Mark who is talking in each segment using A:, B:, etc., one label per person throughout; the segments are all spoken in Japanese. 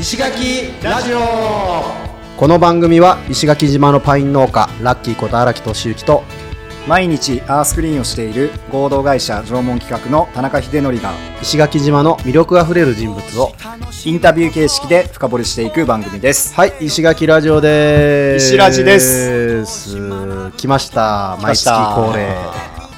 A: 石垣ラジオ。
B: この番組は石垣島のパイン農家ラッキーこと荒木俊之と
C: 毎日アースクリーンをしている合同会社縄文企画の田中秀則が
B: 石垣島の魅力あふれる人物を
C: インタビュー形式で深掘りしていく番組です。
B: はい石垣ラジオです。
C: 石ラジです。
B: 来ました。毎月恒例。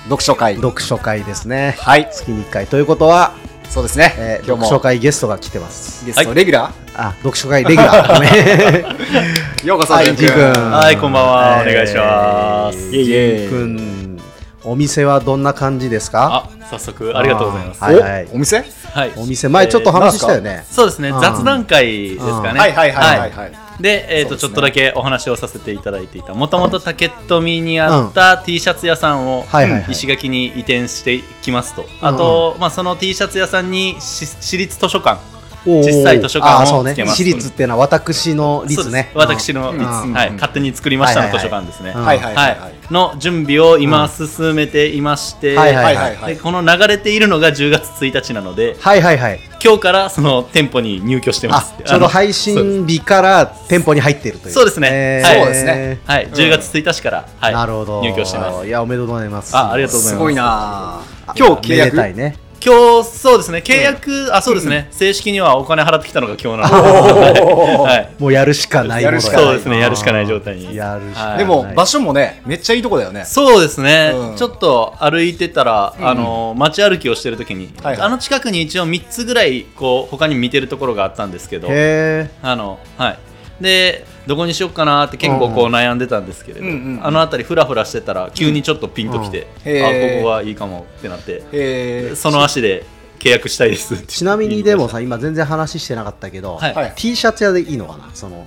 C: 読書会。
B: 読書会ですね。
C: はい。
B: 月に1回。ということは、
C: そうですね、
B: えー、
C: 今日も。
B: 読書会ゲストが来てます。
C: ゲストレギュラ
B: あ読書会レギュラー。
C: ようこそ
B: はい君。
D: はいこんばんは。
B: えー
D: お願いします。
C: いえいえ
B: ジン君お店はどんな感じですか？
D: あ早速ありがとうございます。
B: はいはい。
C: おお店？
D: はい。
B: お店前ちょっと話したよね、
D: そうですね。
B: うん。
D: 雑談会ですかね。
C: はいはいはいはい。はい
D: で、えーと
C: ね。
D: ちょっとだけお話をさせていただいていた。もともと竹富にあった T シャツ屋さんを石垣に移転してきますと。あと、まあ、その T シャツ屋さんにし私立図書館実際図書館を
B: あーそうね。
D: つけます。
B: 私立っていうのは私の率
D: そう
B: ね
D: 私の、
B: うん。
C: うん。
D: はい、勝手に作りましたの図書館ですね、
B: うん。
C: はいはいはい
D: はい。の準備を今進めていまして、
B: はいはい
C: はいはい。はい
D: でこの流れているのが10月1日なので
B: はいはいはい。
D: 今日からその店舗に入居してま
B: あ
D: す
B: ちょうど配信日から店舗に入っているという。
D: そうですね。
B: えー。
D: はい。
C: そうですね。
D: はい、10月1日から、はい、
B: なるほど。
D: 入居してます。
B: いやおめでとうございます。
D: あありがとうございます。
C: すごいなあ。今日契
B: めでたい
C: 約
B: ね
D: 今日そうですね。契約、あそうですね、正式にはお金払ってきたのが今日なので、はい、
B: もうやるしかない。も
D: そうですね。やるしかない。状態に。
B: やるしかない。
D: はい。
C: でも場所もねめっちゃいいとこだよね。
D: そうですね、
C: うん。
D: ちょっと歩いてたら、あの街歩きをしてる時に、
C: はいはい。
D: あの近くに一応3つぐらいこう他に見てるところがあったんですけど。
B: へえ
D: あのはい。でどこにしようかなって結構こう悩んでたんですけれど、
C: うんうんうん。
D: あの辺りふらふらしてたら急にちょっとピンときて、
C: うん。
D: あここがいいかもってなって、
C: えー。
D: その足で契約したいです
B: ちなみにでもさ今全然話してなかったけど、
D: はい。
C: はい。
B: T シャツ屋でいいのかな？その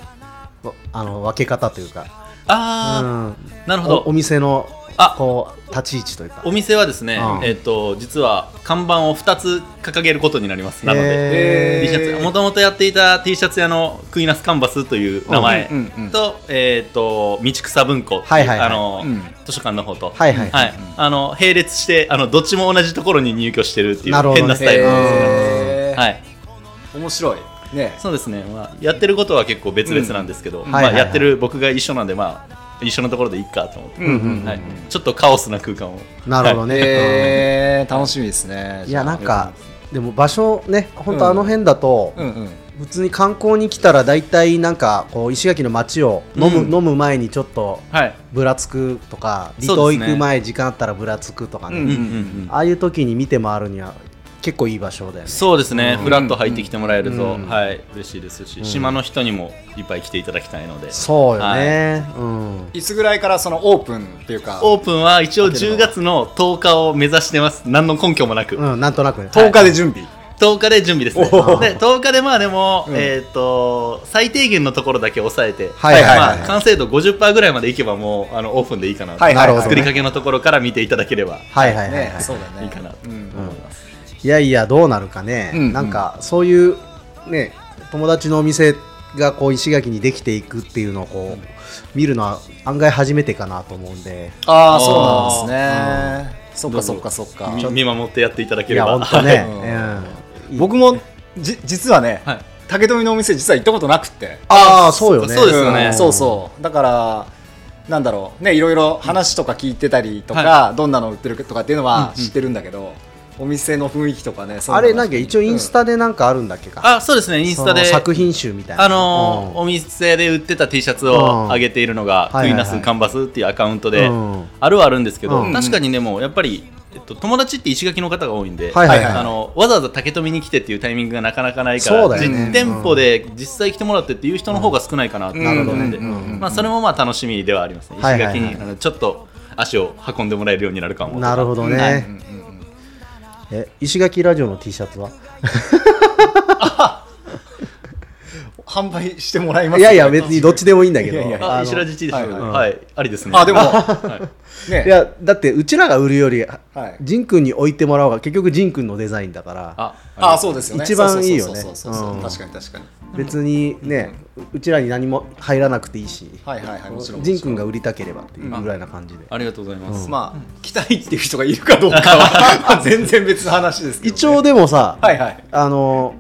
B: わあの分け方というか。
D: ああ、
B: うん。
D: なるほど。
B: おお店の
D: あ。
B: こう立ち位置というか。
D: お店はですね、
B: うん。
D: えっ、と実は看板を2つ掲げることになります。なので T シャツ。もともとやっていた T シャツ屋のクイナスカンバスという名前。
C: うんうんうん
D: と,、えっ、と道草文庫
B: はいはいはい。
D: あの、
C: うん。
D: 図書館の方と、
B: はいはい
D: はい。あの並列してあのどっちも同じところに入居してるっていう変なスタイルなんですはい。
C: 面白い。ね。
D: そうですね、まあ、やってることは結構別々なんですけど、まあ、
B: うんはいはいはい。
D: やってる僕が一緒なんで、まあ、一緒のところでいいかと思って、
C: うんうんうん
D: はい、ちょっとカオスな空間を。
B: なるほどね、
C: えー楽しみですね。
B: いやなんかでも場所ね本当あの辺だと、
C: うんうん。
B: 普通に観光に来たら大体なんかこう石垣の街を飲む,、
D: うん。
B: 飲む前にちょっと
D: はい。
B: ぶらつくとか離島
D: そうですね。
B: 行く前時間あったらぶらつくとかね、
C: うん
D: うんうんうん。
B: ああいう時に見て回るには結構いい場所だよね。
D: そうですね、
B: うん。
D: フラッと入ってきてもらえると、
B: うん。
D: はい。嬉しいですし、
B: うん。
D: 島の人にもいっぱい来ていただきたいので。
B: そうよね、うん。
C: いつぐらいからそのオープンっていうか
D: オープンは一応10
C: 開けるの
D: 月の10日を目指してます。何の根拠もなく、
B: うん、なんとなくね。
C: 10日で準備。
D: 10日で準備ですね。で10日でまあでも、
C: うん。
D: えっ、と最低限のところだけ抑えて、
B: はいはいはいはい。
D: まあ、完成度50%ぐらいまでいけばもうあのオープンでいいかなと、
C: はいはいはい
D: 作りかけのところから見ていただければ。
B: はいはいはいはい、
C: ねそうだね。
D: いいかなと
C: うん
D: 思います、
B: いやいやどうなるかね、
C: うんうん。
B: なんかそういうね友達のお店がこう石垣にできていくっていうのをこう見るのは案外初めてかなと思うんで。
C: ああそうなんですね。そっかそっかそっか。
D: み見守ってやっていただけ
B: いや
D: れば
B: 本当ね、
C: うん。
B: うん。
C: 僕もじ実はね
D: はい。
C: 竹富のお店実は行ったことなくって。
B: ああそうよね。
D: そうですよね。
C: んそうそうだからなんだろうねいろいろ話とか聞いてたりとか、どん。なの売ってるとかっていうのは知ってるんだけど、お店の雰囲気とかね
B: あれなんか一応インスタでなんかあるんだっけか、
D: あそうですねインスタで。
B: 作品集みたいな。
D: あのー
B: うん。
D: お店で売ってた T シャツを上げているのが、
B: うん
D: クイナスカンバスっていうアカウントで、
B: うん。
D: あるはあるんですけど、
B: うん。
D: 確かにでもやっぱり、えっと、友達って石垣の方が多いんで、
B: はいはいはい、
D: あのわざわざ竹富に来てっていうタイミングがなかなかないから
B: ね。
D: 実店舗で実際来てもらってっていう人の方が少ないかなと思うので、
C: うんうんうんうん。
D: まあ、それもまあ楽しみではありますね、
B: はいはいはい
D: 石垣にあのちょっと足を運んでもらえるようになるかも
B: なるほどね、
D: はい。
C: うんうんうん
B: え石垣ラジオの T シャツは？
C: 販売してもらいます。
B: いやいや別にどっちでもいいんだけど。
D: 石ラジチです
C: はい
D: は、
C: はい。い
D: ありですね。
C: あでも
D: はい。
C: ね。
B: いやだってうちらが売るより
C: はい。
B: ジンくんに置いてもらおうが結局ジンくんのデザインだから。
D: あ
C: あそうですよね。
B: 一番いいよね。
C: 確かに確かに
B: 別にねうちらに何も入らなくていいし
C: はいはいはいもちろん。
B: ジンくんが売りたければっていうぐらいな感じで。
D: ありがとうございます、
C: まあ来たいっていう人がいるかどうかは 全然別の話ですけどね。
B: 一応でもさ
C: はいはい。
B: あの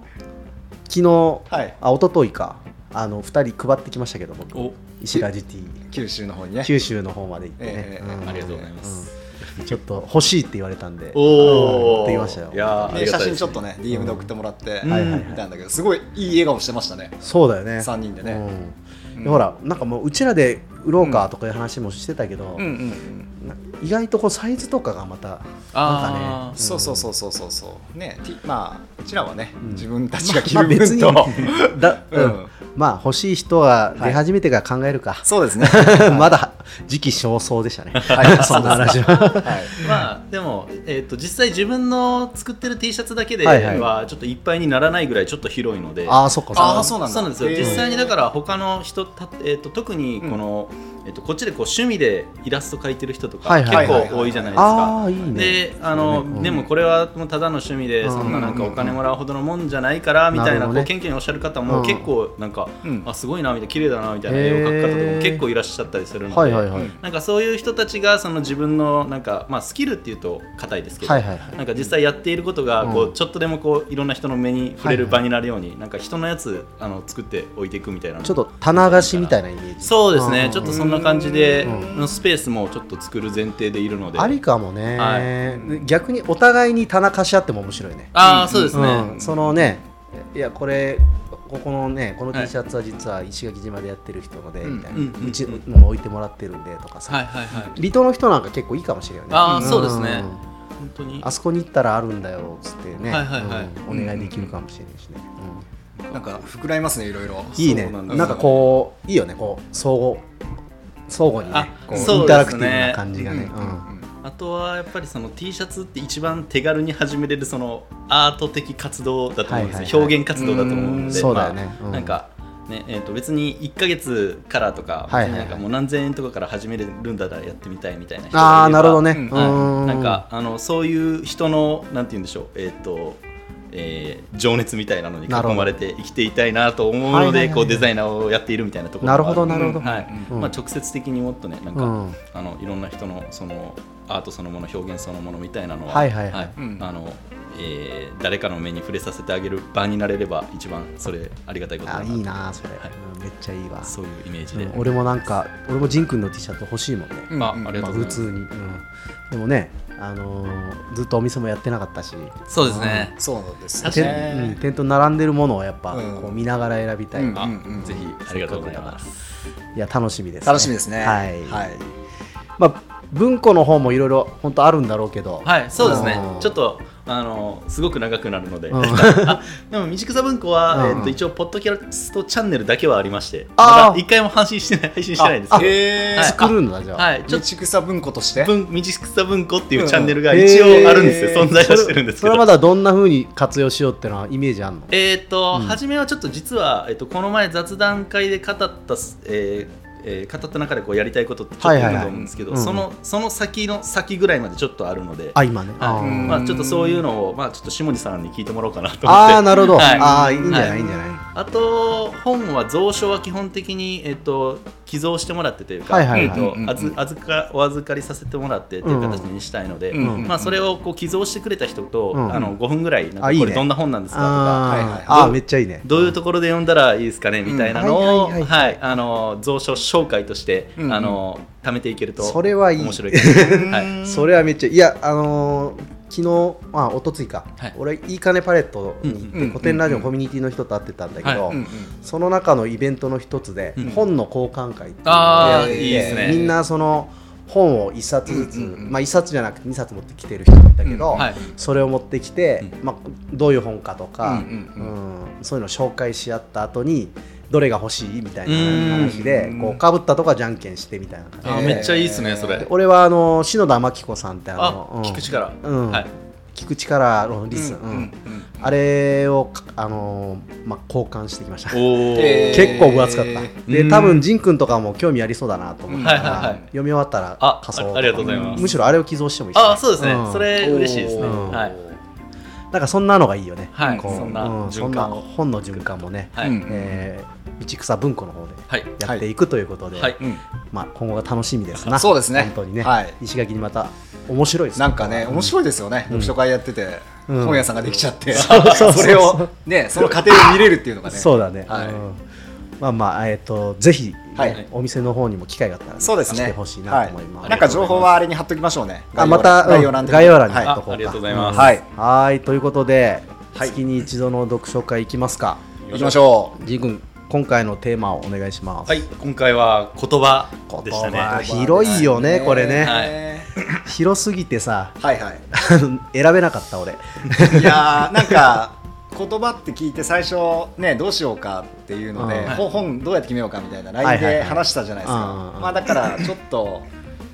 B: 昨日、
C: はい。
B: あ一昨日かあの2人配ってきましたけど僕。
D: お。
B: 石ラジティ。
C: 九州の方にね。
B: 九州の方まで行ってね、
C: ええ。
B: うん。
D: ありがとうございます。
B: うんちょっと欲しいって言われたんで
D: おお
B: 持ってきましたよ。
D: いや
C: ね。写真ちょっとね DM で送ってもらって
D: うん
C: 見たんだけどすごいいい笑顔してましたね。
B: そうだよね。
C: 三人でね。
B: うん。でほらなんかもううちらで売ろうかとかいう話もしてたけど、
C: うん。うんうん
B: な意外とこうサイズとかがまたなんか
D: あ
B: ね
C: そうそうそうそうそうそう。ね T まあうちらはね
B: うん。
C: 自分たちが着
B: まあ別に
C: る分と
B: だ、
C: う
B: うんん、まあ欲しい人が出始めてから考えるか、
C: そうですね。
B: まだ時期尚早でしたね、
C: はい。
B: そんな話は。
C: はい。
D: まあでも、えー、と実際自分の作ってる T シャツだけで
B: はいはい。
D: はちょっといっぱいにならないぐらいちょっと広いので、
B: ああそっかそっか。
C: あーそうなんだ。
D: そうなんですよ。実際にだから他の人た、えー、と特にこの、えー、とこっちでこう趣味でイラスト描いてる人とか
B: はいはい
C: はい
D: 結構多いじゃないですか。
B: ああいいね。
D: であの
B: そうね。うん。
D: でもこれはもうただの趣味で
B: うん
D: そんななんかお金もらうほどのもんじゃないからみたいな
B: ね。
D: こう謙虚におっしゃる方
B: うん。
D: も結構なんか、
C: うん。
D: あすごいなみたいな綺麗だなみたいな絵を描く方とかも結構いらっしゃったりするので、
B: はいはいはい、
C: うん
D: なんかそういう人たちがその自分のなんか、まあ、スキルっていうと硬いですけど、
B: はいはいはい。
D: なんか実際やっていることがこう、
B: うん
D: ちょっとでもこういろんな人の目に触れる場になるように、なんか人のやつあの作って置いていくみたいな。
B: ちょっと棚貸しみたいなイメージ。
D: そうです
B: うん
D: ねちょっとそんな感じで
B: うん。
D: のスペースもちょっと作る前提でいるので。
B: ありかもね、
D: は
B: 逆にお互いに棚貸し合っても面白いね。
D: ああそうですね、
B: うん。そのねいやこれここのねこの
D: はい
B: T シャツは実は石垣島でやってる人ので、
C: うん
B: みたいな、
D: う
B: うんちのも置いてもらってるんでとかさ、
D: はいはいはい。
B: 離島の人なんか結構いいかもしれないよね。
D: ああ
B: ん。
D: そうですね。本当に。
B: あそこに行ったらあるんだよっつってね、
D: はいはいはい。
B: うん。お願いできるかもしれないしね、
C: なんか膨らみますねいろいろ。
B: うんいいね。
D: なん
B: かこういいよね。こう相互相互にね
D: あ
B: こうインタラクティブな感じがね、
C: うんうん
D: あとはやっぱりその T シャツって一番手軽に始めれるそのアート的活動だと思うんですよ、
B: はいはいはい。
D: 表現活動だと思うの
C: うん
D: で
B: そうだよねうん。
D: まあなんかねえー、と別に1か月からとか、なんかもう何千円とかから始めれるんだったらやってみたいみたいな人
B: ああなるほどね、
C: うん。
B: うん。
D: はい、なんかあのそういう人のなんて言うんでしょうえっ、とえー情熱みたいなのに囲まれて生きていたいなと思うのでこうデザイナーをやっているみたいなところ
B: なるほどなるほど、
D: はい
B: うん。
D: まあ、直接的にもっとねなんか、
B: うん。
D: あのいろんな人のそのアートそのもの表現そのものみたいなのは、
B: はいはいはい。
C: うん。
D: あのえー誰かの目に触れさせてあげる場になれれば一番それありがたいことだなと
B: あいいなそれ、
D: はい。
B: うんめっちゃいいわ。
D: そういうイメージで、
B: うん俺もなんか俺もジンくんの T シャツ欲しいもんね、
C: うん。
D: あありが
B: まあ、
D: とうございます、
B: 普通に、うん、でもね、あのーずっとお店もやってなかったし。
D: そうですね、
C: そうです
B: 店,、
C: ね
B: うん、店頭並んでるものをやっぱ
C: うん。
B: こう見ながら選びたい、
C: うん。
D: あ、
C: うん。
D: ぜひありがとうございます。
B: いや楽しみです、
C: 楽しみですね。
B: はい、
C: はい。
B: まあ文庫の方もいろいろ本当あるんだろうけど。
D: はい、そうですね。
B: うん。
D: ちょっとあのすごく長くなるので、
B: うん。
D: あ でも道草文庫は、
B: うん。
D: えっと一応ポッドキャストチャンネルだけはありまして、
B: あー。
D: まだ一回も配信してない配信してないんですけど、
C: へ
D: はい
B: 作るんだじゃあ、
D: はい、ちょ
C: 道
D: っと。
C: 草文庫として？
D: 文道草文庫っていうチャンネルが
B: うん。
D: 一応あるんですよ。
C: へー。
D: 存在はしてるんですけど。
B: それはまだどんな風に活用しようっていうのはイメージあるの？
D: えーっと、
B: うん
D: 初めはちょっと実は、えっと、この前雑談会で語った、えーえー語った中でこうやりたいことってちょっとあると思うんですけど、そのその先の先ぐらいまでちょっとあるので、
B: あ今ね、
D: はい
B: あ
D: まあ、ちょっとそういうのを、まあ、ちょっと下地さんに聞いてもらおうかなと思って。
B: あーなるほど、
D: はい。
B: ああいいんじゃない。
D: い、
B: いんじゃない
D: あと本は蔵書は基本的に、えっと、寄贈してもらってというか、預預かお預かりさせてもらってっていう形にしたいので、
C: うん
D: まあ、それをこう寄贈してくれた人と、
B: うん
D: あの5分ぐらいなんか
B: あいいね。
D: これどんな本なんですかとか
B: あめっちゃいいね。
D: どういうところで読んだらいいですかねみたいなのを、蔵書紹介として、
C: うんうん。
D: あの貯めていけると
B: それはいい。
D: 面白いかな はい。
B: それはめっちゃいやあのー昨日まあおとついか、
D: はい。
B: 俺いいかねパレットに行って、古典ラジオのコミュニティの人と会ってたんだけど、その中のイベントの一つで、
D: うん。
B: 本の交換会ってい
D: いいですね。
B: みんなその本を一冊ずつ、まあ一冊じゃなくて二冊持ってきてる人もいたけど、それを持ってきて、
D: う
B: まあ、どういう本かとか、
C: うん
B: そういうのを紹介し合った後にどれが欲しいみたいな話
C: うん。
B: でこうかぶったとかじゃんけんしてみたいな感じで。
D: めっちゃいいですねそれ。
B: で俺はあの篠田真紀子さんってあ
D: あ
B: のうん。
D: 聞く力、
B: うん。
D: はい。
B: 聞く力のリス、
C: うん
B: あれをかあのーまあ、交換してきました。結構分厚かった。
D: うん。
B: で多分仁君とかも興味ありそうだなと思ったから、
D: はいはいはい。
B: 読み終わったら
D: あ
B: 仮想
D: あありがとうございます。
B: むしろあれを寄贈してもいい
D: あそうですね、
B: ん
D: それ嬉しいですね、
B: うん。
D: はい、
B: なんかそんなのがいいよね、
D: はい
B: こう
D: そんな
B: うんそんな本の循環もね、
D: はい。
C: うん
B: えー道草文庫の方で
D: はい。
B: やっていくということで、
D: はい。
C: うん。
B: まあ、今後が楽しみですな。
C: そうですね。
B: 本当にね、
C: はい。
B: 石垣にまた面白いです
C: なんかね面白いですよね、
B: うん。
C: 読書会やってて
B: うん。
C: 本屋さんができちゃって、そ れをねその過程を見れるっていうのがね。
B: そうだね、
C: はい。
B: うんまあまあえっ、とぜひ、
C: はい。
B: お店の方にも機会があったら、ね、
C: そうですね。
B: 来てほしいなと思います、
C: はなんか情報はあれに貼っときましょうね。
B: あまた
C: 概要欄で
B: 概要欄に
C: はい
B: 貼っとこうか、
D: あありがとうございます。
C: はい。
B: はいということで、
C: はい。
B: 月に一度の読書会いきますか。
C: 行きましょう。
B: ジー君今回のテーマをお願いします。
D: はい。今回は言葉でした
B: 言葉
D: ね。
B: 広いよねこれね。
C: はい。
B: 広すぎてさ
C: はいはい。
B: 選べなかった俺。
C: いやーなんか言葉って聞いて最初ねどうしようかっていうので、本どうやって決めようかみたいな
B: はい。
C: LINE で話したじゃないですか、まあだからちょっと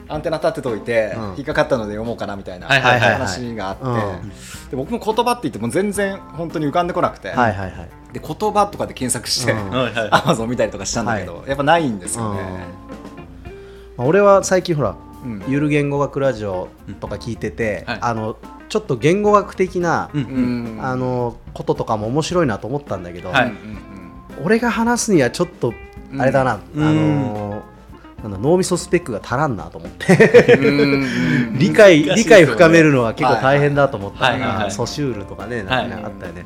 C: アンテナ立てといて、
B: うん。
C: 引っかかったので読もうかなみたいな話があって、
B: うん。
C: で僕も言葉って言っても全然本当に浮かんでこなくて、で言葉とかで検索して、アマゾン見たりとかしたんだけど、やっぱないんですよね、
B: まあ俺は最近ほら
C: うん。
B: ゆる言語学ラジオとか聞いてて、
D: はい。
B: あのちょっと言語学的な、
D: うん。
C: うん。
B: あのこととかも面白いなと思ったんだけど、
D: はい。
C: うん
B: 俺が話すにはちょっとあれだな、
D: うん。
B: あのなんだ脳みそスペックが足らんなと思って。理解
D: ね。
B: 理解深めるのは結構大変だと思ったか
D: はいはいはい。
B: らソシュールとかねなんかね
C: はい。
B: あったよね。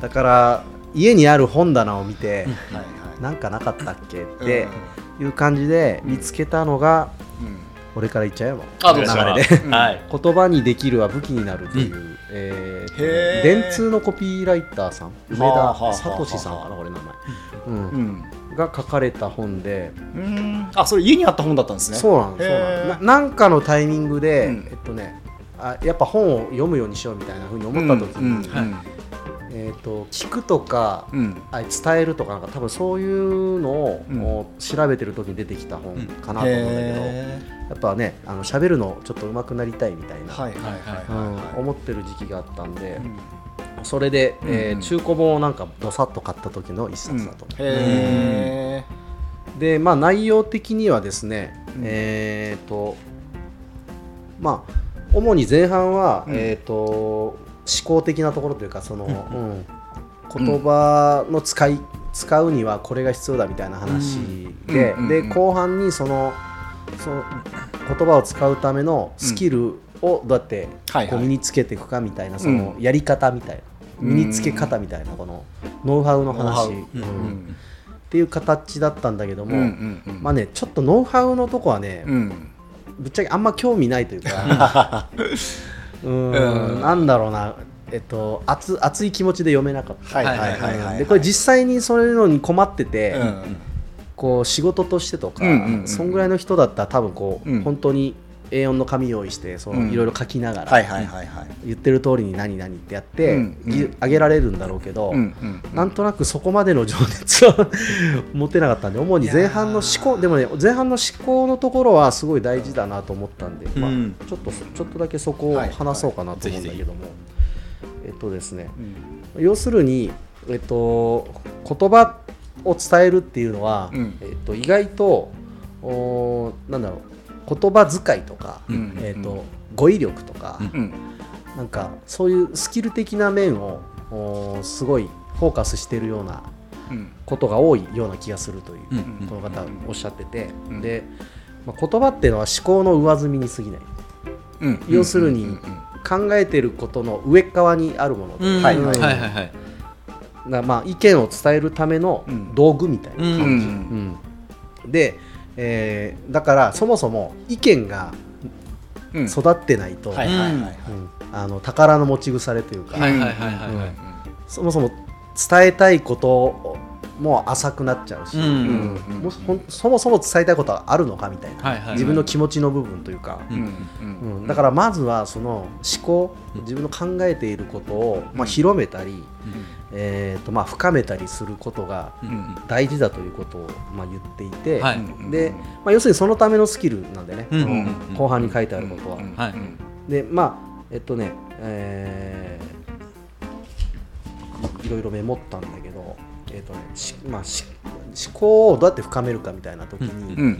B: だから家にある本棚を見て
C: はいはい。
B: なんかなかったっけっていう感じで見つけたのが
C: うん
B: 俺から言っちゃうよもう
D: あ
B: 流れで。
C: うん。
D: はい。
B: 言葉にできるは武器になるという、えー
C: へー。
B: 電通のコピーライターさん梅田
C: はあはあはあ
B: 聡さんかなこれ名前、うん。
C: うん。
B: が書かれた本で。
C: うん。あそれ家にあった本だったんですね。
B: そうなのそうなの
C: へー
B: ななんかのタイミングで、
C: うん。
B: えっとねあやっぱ本を読むようにしようみたいなふうに思った時に、
C: うんうん
B: えー、と聞くとか、
C: うん。
B: あ伝えるとかなんか多分そういうのを、調べてる時に出てきた本かなと思うんだけど、
C: へ
B: やっぱねあの喋るのちょっと上手くなりたいみたいな、思ってる時期があったんで、
C: うん。
B: それで、えー
C: うん
B: 中古本をなんかどさっと買った時の一冊だと。思う、
C: へ
B: でまあ内容的にはですね、
C: うん。
B: えっ、とまあ主に前半は、
C: うん。
B: えっ、と思考的なところというかその、
D: うん。
B: うん。言葉の使い使うにはこれが必要だみたいな話で、で後半にそのその言葉を使うためのスキルをどうやってこう身につけていくかみたいなその
C: うん。
B: やり方みたいな
C: うん。
B: 身につけ方みたいなこのノウハウの話、うん。っていう形だったんだけども、
C: うんうんうん。
B: まあねちょっとノウハウのとこはね、
C: うん。
B: ぶっちゃけあんま興味ないというか うーん。
C: うん
B: なんだろうな。えっと熱熱い気持ちで読めなかった、
C: はいはいはい
B: でこれ実際にそういうのに困ってて、
C: うん。
B: こう仕事としてとか、そんぐらいの人だったら多分こう、
C: うん。
B: 本当に A4 の紙用意してその
C: うん。
B: いろいろ書きながら、言ってる通りに何々ってやって、
C: うんうん。
B: ぎ上げられるんだろうけど、なんとなくそこまでの情熱は 持てなかったんで主に前半の思考でもね前半の思考のところはすごい大事だなと思ったんで、まあ
D: うん
B: ちょっとそちょっとだけそこを
C: はい
B: 話そうかなと思うんだけども、えっとですね
C: うん。
B: 要するに、えっと、言葉を伝えるっていうのは、
C: うん。
B: えっと、意外とおーなんだろう言葉遣いとか、
C: うん
B: えっと、語彙力とか、なんかそういうスキル的な面をすごいフォーカスしてるような
C: うん。
B: ことが多いような気がするという、
D: うん。
B: この方おっしゃってて、
C: うん。
B: で、まあ、言葉っていうのは思考の上積みに過ぎない。
C: うん。
B: 要するに考えてることの上側にあるもので、
D: うん。
C: はいはい
D: はい。はいはい
B: なまあ意見を伝えるための
C: うん。
B: 道具みたいな、
D: うん。
C: うん。
B: うん。で、えーだからそもそも意見が
C: うん。
B: 育ってないと、
C: はいはいはいはい。
B: うん。あの宝の持ち腐れというか、
D: はいはいはいはいはい。
B: そもそも伝えたいことも浅くなっちゃうし、
D: うん。
C: うん。
B: もしほんそもそも伝えたいことはあるのかみたいな、
D: はいはいはい。
B: 自分の気持ちの部分というか、
C: うん
B: う
C: うん。
B: ん。だからまずはその思考自分の考えていることを、まあ、広めたり、えーとまあ、深めたりすることが
D: うん。うん
B: 大事だということを、まあ、言っていて、
D: はい。
C: うん
B: でまあ、要するにそのためのスキルなんでね、
D: うん。
B: この
C: うん
B: 後半に書いてあることは。
C: うん。
D: はい。
B: でまあえっとね、えーいろいろメモったんだけど、えっとねしまあ、し思考をどうやって深めるかみたいな時に、
C: うん。うん。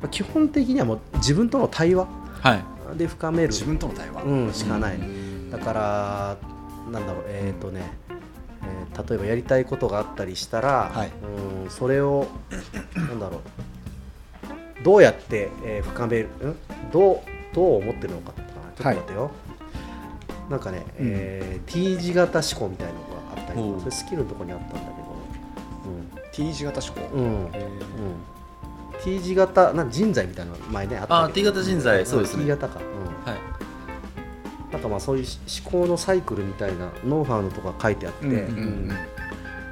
B: まあ、基本的にはもう自分との対話
D: はい。
B: で深める、
C: 自分との対話。
B: うん、しかない、
C: うん。
B: だからなんだろうえっ、とね、えー例えばやりたいことがあったりしたら、
C: はい。
B: うんそれを なんだろう。どうやって、えー深めるん？どうどう思ってるのかちょっと待ってよ、なんかね、えー T 字型思考みたいなのがあったり
D: おう。
B: それスキルのところにあったんだけど。
C: T 字型思考、
B: うん、うん。うん、T 字型なん人材みたいなの前ねあった
D: あ T 型人材そうですね。
B: T 型か、かまあそういう思考のサイクルみたいなノウハウのとか書いてあって、
C: うんうん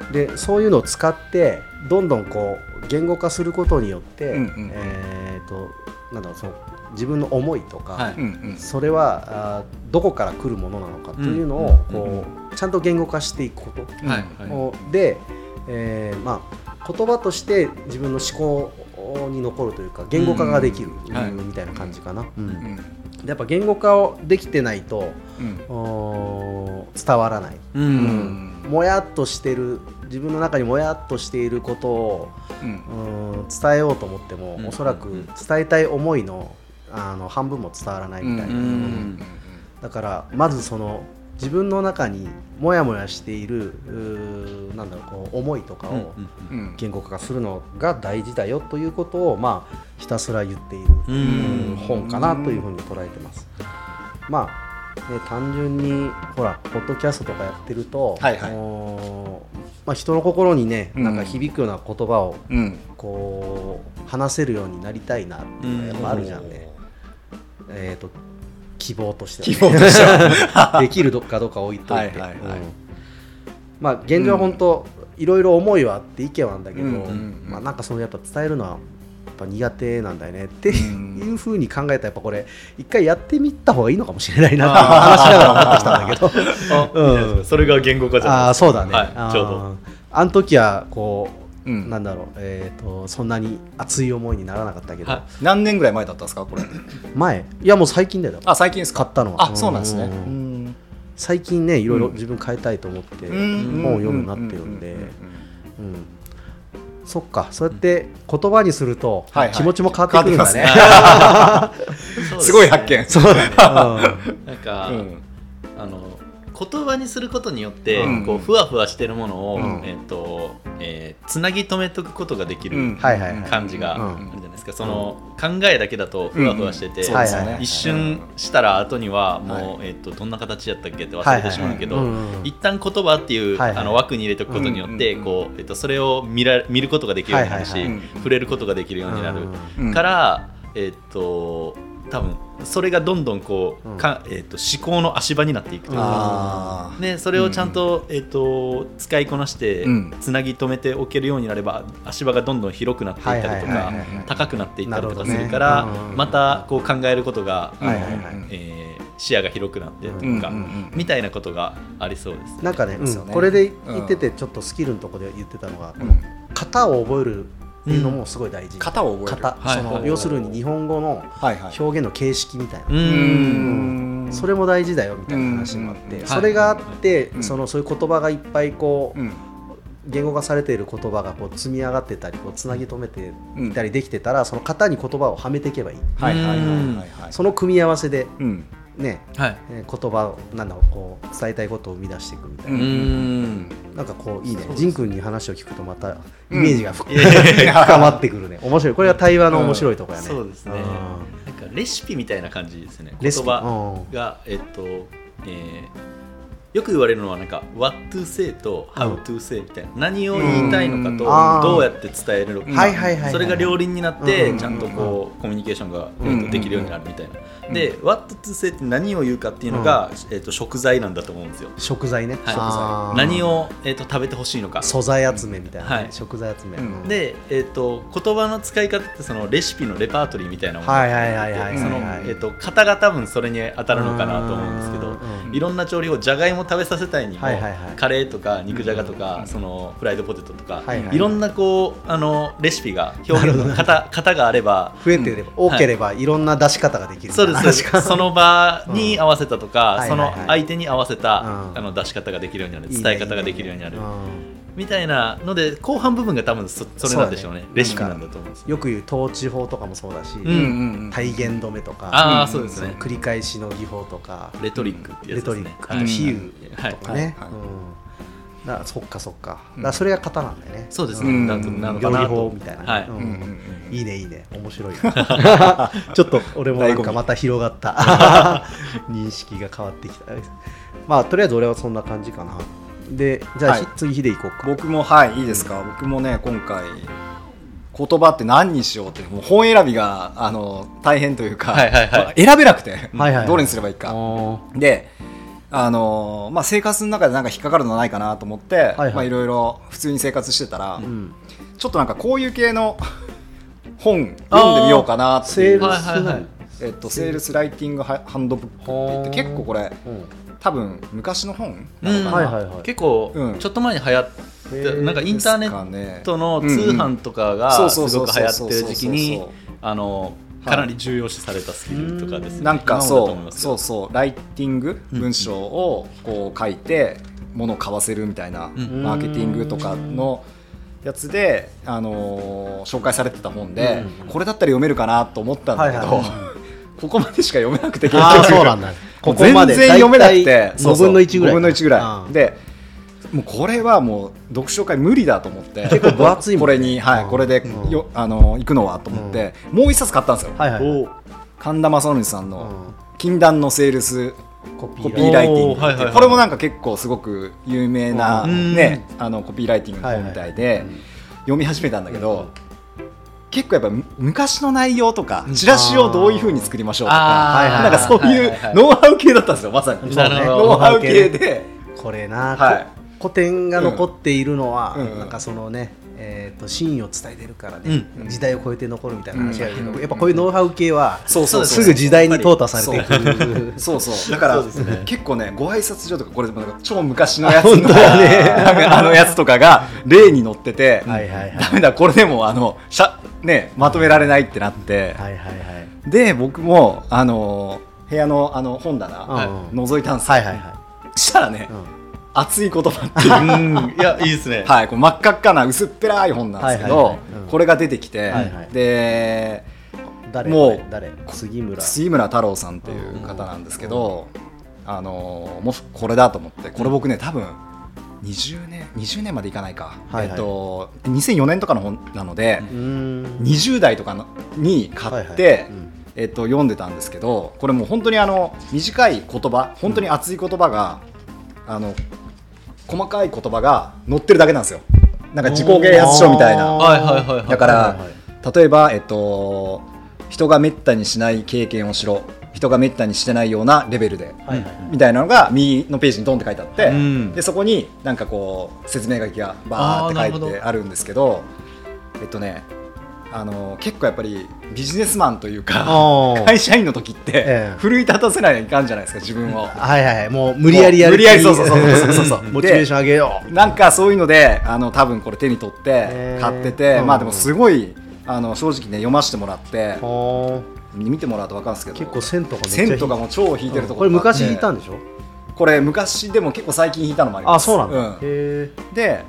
B: うん。でそういうのを使ってどんどんこう言語化することによって、
C: うんうん
B: えっ、となんだろうその自分の思いとか、
D: はい。
C: うんうん。
B: それはあーどこから来るものなのかというのを、
C: うん。
B: こうちゃんと言語化していくこと、
D: はいはい。
B: をで、えーまあ、言葉として自分の思考に残るというか言語化ができる、みたいな感じかな、やっぱ言語化をできてないと伝わらない、
D: う
C: うん。ん
B: もやっとしてる自分の中にもやっとしていることを
C: うん。
B: うん伝えようと思っても、
D: うん。
B: おそらく伝えたい思いのあの半分も伝わらないみたいな、だからまずその自分の中にもやもやしているなんだろうこう思いとかを
D: うんうん
C: うん。
B: 言語化するのが大事だよということを、まあ、ひたすら言っている、
D: う
B: うん。
D: ん
B: 本かなというふうに捉えてます。まあね、単純にほらポッドキャストとかやってると、
C: はいはい。
B: まあ、人の心にね
C: うん。
B: なんか響くような言葉を
C: うん。
B: こう話せるようになりたいなっていうのがやっぱあるじゃんね、えー、と希望として
C: 希望としては。
B: できるかどうか置いといて、
C: はいはいはい。
B: うん。まあ現状は本当、いろいろ思いはあって意見はあるんだけど、
C: うんうんうん。
B: まあ、なんかそのやっぱ伝えるのはやっぱ苦手なんだよねって
C: うん。
B: いうふうに考えたらやっぱこれ一回やってみた方がいいのかもしれないなって 話しながら思ってきたんだけど。
D: あいいじゃないですかそれが言語化じゃない
B: ああそうだね、
D: はい。ちょうど。
B: あの時はこう、
C: うん。
B: なんだろう、えー、とそんなに熱い思いにならなかったけど、
D: は
C: 何年ぐらい前だったんですか？これ。
B: 前？いやもう最近だよ
C: あ最近ですか？
B: 買ったのは。
C: あそうなんですね。
B: うん。
C: うん。
B: 最近ねいろいろ
C: うん。
B: 自分変えたいと思って
C: うん。
B: 本を読むようになってるんで。
C: うう
B: うん。そっか。そうやって言葉にすると
C: はいはい。
B: 気持ちも変わってくるんだね、
D: す
C: すごい発見。
B: そうだね、
D: なんか、
C: うん。
D: あの言葉にすることによって、
C: うん。
D: こうふわふわしてるものを、
B: うん。
D: えっ、と、えーつなぎ止めとくことができる感じが
B: うん。
D: あるじゃないですか、その考えだけだとふわふわしてて、一瞬したら後にはもう、
C: はい。
D: えっとどんな形やったっけって忘れてしまうけど、
B: はいはいはいうん。
D: 一旦言葉っていう、
B: はいはい。
D: あの枠に入れておくことによって、こうえっとそれを見ら見ることができるようになるし、
B: はいはい
C: はい。
D: 触れることができるようになる、
C: うん。
D: から、えっと多分それがどんどんこう、
B: うん。
D: かえっと思考の足場になっていくというか。
C: あー。
D: でそれをちゃんと,、えっと使いこなして、
C: うん。
D: つなぎ止めておけるようになれば足場がどんどん広くなっていったりとか高くなっていったりとかするから、
B: うん
D: またこう考えることが、
C: はいはいはい
D: えー視野が広くなってと
C: うん
D: か、
C: うんうん。
D: みたいなことがありそうです。
B: なんかね、
C: ですよね
B: うん。これで言っててちょっとスキルのところで言ってたのが、
C: うん。
B: この型を覚えるっていうのもすごい大事、
C: 型を覚える。
B: 要するに日本語の表現の形式みたいな、それも大事だよみたいな話もあって、
C: うん。
B: それがあって、
C: うん。
B: そのそういう言葉がいっぱいこう、
C: うん。
B: 言語化されている言葉がこう積み上がってたりこうつなぎ止めていたりできてたら、その型に言葉をはめていけばいい、
C: はいはいはい
D: うん
C: はいはい。
B: その組み合わせで。
C: うん
B: ね、
D: はい。
B: えー言葉をなんだろうこう伝えたいことを生み出していくみたいな、
D: うん。
B: なんかこういいね。仁君に話を聞くとまたイメージがふ、
D: いやいやいや
B: 深まってくるね。面白い。これが対話の面白いところやね、
D: そうですね。
B: うん。
D: なんかレシピみたいな感じですね。
B: レシピ？
D: 言葉がえっと、えーよく言われるのはなんか What to say と How to say みたいな、何を言いたいのかとどうやって伝えるのか、それが両輪になっ
B: うん
D: てちゃんとこうコミュニケーションが、えとできるようになるみたいな、で What to say って何を言うかっていうのが、えー、と食材なんだと思うんですよ。
B: 食材ね、
D: はい。何を、えー、と食べてほしいのか。
B: 素材集めみたいなね、
D: はい。
B: 食材集め、
C: うん。
D: で、えー、と言葉の使い方ってそのレシピのレパートリーみたいなものがあって
B: はいはいはいはいはい
D: その、
B: はい。
D: えー、と型が多分それに当たるのかなと思うんですけど
B: うん
D: いろんな調理法じゃがいも食べさせたいにも、
B: はいはいはい。
D: カレーとか肉じゃがとか、そのフライドポテトとか、
B: はいはい。
D: いろんなこうあのレシピが 表現の型型があれば
B: 増えてれば、多ければいろんな出し方ができる
D: そうです その場に合わせたとか、
B: うん。
D: その
B: はいはいはい。
D: 相手に合わせた、
B: うん。
D: あの出し方ができるようになる
B: いいね
D: 伝え方ができるようになる。
B: いいね
D: みたいなので後半部分が多分そそれなんでしょうね。
B: ね。
D: レシピなんだと思うんですよ
B: く言う統治法とかもそうだし、
D: ん
C: うんうん
B: 体言止めとか
D: ああ、
C: うん
D: そうですね。
B: 繰り返しの技法とか。
D: レトリックってや
B: レトリッ
D: つですね
B: クあと比喩
D: はい
B: とかね、
C: はい。は
B: そっかそっか。だそれが型なんだよね。
D: そうですね、
C: うん。
D: ななのかなと。
B: 法みたいなね、
D: はい、
B: いいねいいね面白いちょっと俺もなん。かまた広がった認識が変わってきたまあとりあえず俺はそんな感じかなでじゃあ、
C: はい。
B: ひ次ヒデ行こうか。
C: 僕もはいいいですか、僕もね今回言葉って何にしようってもう本選びがあの大変というか、
D: はいはいはい。
C: 選べなくて、
B: はいはいはい。
C: どれにすればいいか、であのまあ、生活の中でなんか引っかかるのないかなと思って、
B: はいはい。
C: まあ、いろいろ普通に生活してたら、
B: うん。
C: ちょっとなんかこういう系の本読んでみようかなっていうえっと、セールス。ライティングハハンドブックって言って結構これ
B: うん。
C: 多分昔の本な
D: うん
C: のかな、
B: はいはいはい。
D: 結構、
C: うん。
D: ちょっと前に流行ってなんかインターネットの通販とかが
C: うんうん
D: すごく流行ってる時
C: そうそうそうそう
D: に
C: そう。
D: あの
C: はい。
D: かなり重要視されたスキルとかですね。
C: なんかそうそうそうライティング
D: うん
C: 文章をこう書いて物を買わせるみたいな
D: ん。
C: マーケティングとかのやつで、あのー紹介されてた本で、
B: うん
C: これだったら読めるかなと思ったんだけど、
B: はいはい
C: ここまでしか読めなくて結
B: ああ
C: 局
B: そうなんだ。こ
C: ここま
B: で。
C: で全然読めなくて。
B: 大体5分の1ぐらい。
C: 5分の1ぐらい。
B: うん。
C: でもうこれはもう読書会無理だと思って。
B: 結構分厚いもんね。
C: これに、はい
B: うん。
C: これで
B: うん。
C: よ、あの行くのはと思って、もう一冊買ったんですよ、
B: はいはい。
D: お。
C: 神田正則さんの
B: うん「
C: 禁断のセールス
B: コピ
C: ーライティング」
D: おーはいはいはい。
C: これもなんか結構すごく有名な、
D: うん。
C: ね、あのコピーライティングの本みたいで、
B: はいはい。
C: 読み始めたんだけど、結構やっぱむ昔の内容とかチラシをどういうふうに作りましょうとか、なんかそういうノウハウ系だったんですよまさに。
D: なるほど。
C: ノウハウ系で。
B: これな、
C: はい。
B: こ古典が残っているのは、
C: うん。
B: なんかそのね、えー、と真意を伝えてるからね、
C: うん。
B: 時代を超えて残るみたいな話があるけど、
C: うん
B: やっぱこういうノウハウ系は、
C: そうそう
B: すぐ時代に淘汰されていく。
C: そうそうだから結構ねご挨拶所とかこれなんか超昔のやつ
B: あ本当だね。
C: なんかあのやつとかが例に載ってて
B: はいはいはい。
C: ダメだこれでもあのしゃ、ね、まとめられないってなって、
B: はいはいはい。
C: で僕もあの部屋のあの本棚、
B: はい
C: 覗いたんですよ、
B: はいはいはい。
C: したらね、
B: うん
C: 熱い言葉っていう。
D: うん。いやいいですね。
C: はい、これ真っ赤っかな薄っぺらい本なんですけど、
B: はいはいはい。うん
C: これが出てきて、
B: はいはい。
C: で
B: 誰
C: もう
B: 誰杉村。
C: 杉村太郎さんっていう方なんですけど、あのもしこれだと思ってこれ僕ね多分20年20年までいかないか、
B: はいはい。
C: えっと、2004年とかの本なので、
B: うーん
C: 20代とかのに買って、
B: はいはい。うん。
C: えっと、読んでたんですけどこれもう本当にあの短い言葉本当に熱い言葉が、あの細かい言葉が載ってるだけなんですよ。なんか自己啓発書みたいな。だから、例えば、えっと、人がめったにしない経験をしろ。人がめったにしてないようなレベルで、
B: はいはい
C: みたいなのが右のページにドンって書いてあって、
D: うん。
C: でそこになんかこう説明書きがバーって書いてあるんですけどえっとねあの結構やっぱりビジネスマンというか会社員の時って
B: ええ。
C: 奮い立たせないといかんじゃないですか自分を。
B: はいはいはい。もう無理やりやる
C: 無理やりそうそうそうそうそうそう
B: モチベーション上げよう。
C: なんかそういうのであの多分これ手に取って買ってて、
B: うん。
C: まあでもすごいあの正直ね読ませてもらって見てもらうと分かるんですけど。
B: 結構線とか
C: 線とかも超引いてるとこ
B: これ
C: ろがあって。
B: 昔引いたんでしょ？
C: これ昔でも結構最近引いたのもあります。
B: あそうなんだ、
C: うん。
B: へえ
C: で